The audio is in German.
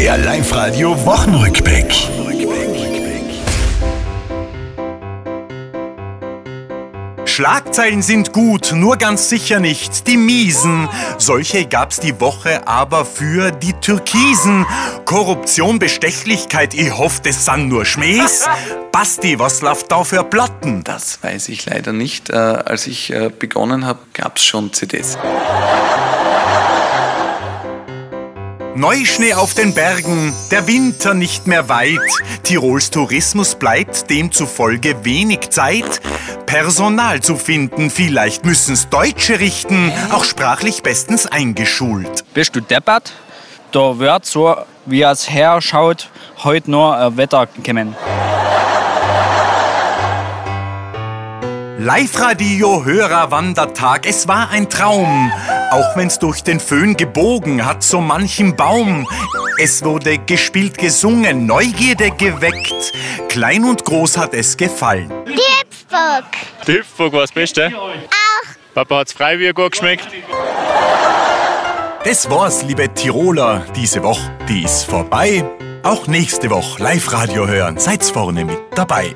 Der Live-Radio Wochenrückblick. Schlagzeilen sind gut, nur ganz sicher nicht die miesen. Solche gab's die Woche aber für die Türkisen. Korruption, Bestechlichkeit, ich hoffe, das sind nur Schmähs. Basti, was läuft da für Platten? Das weiß ich leider nicht. Äh, als ich äh, begonnen habe, gab's schon CDs. Neuschnee auf den Bergen, der Winter nicht mehr weit. Tirols Tourismus bleibt demzufolge wenig Zeit. Personal zu finden, vielleicht müssen's Deutsche richten, auch sprachlich bestens eingeschult. Bist du deppert? Da wird so, wie es herschaut, heute nur ein Wetter kommen. Live-Radio Hörer Wandertag, es war ein Traum. Auch wenn's durch den Föhn gebogen hat, so manchem Baum. Es wurde gespielt, gesungen, Neugierde geweckt. Klein und groß hat es gefallen. Hüpfburg. Die Hüpfburg war das Beste. Auch. Papa hat's Freibier gut geschmeckt. Das war's, liebe Tiroler. Diese Woche, die ist vorbei. Auch nächste Woche Live-Radio hören. Seid's vorne mit dabei.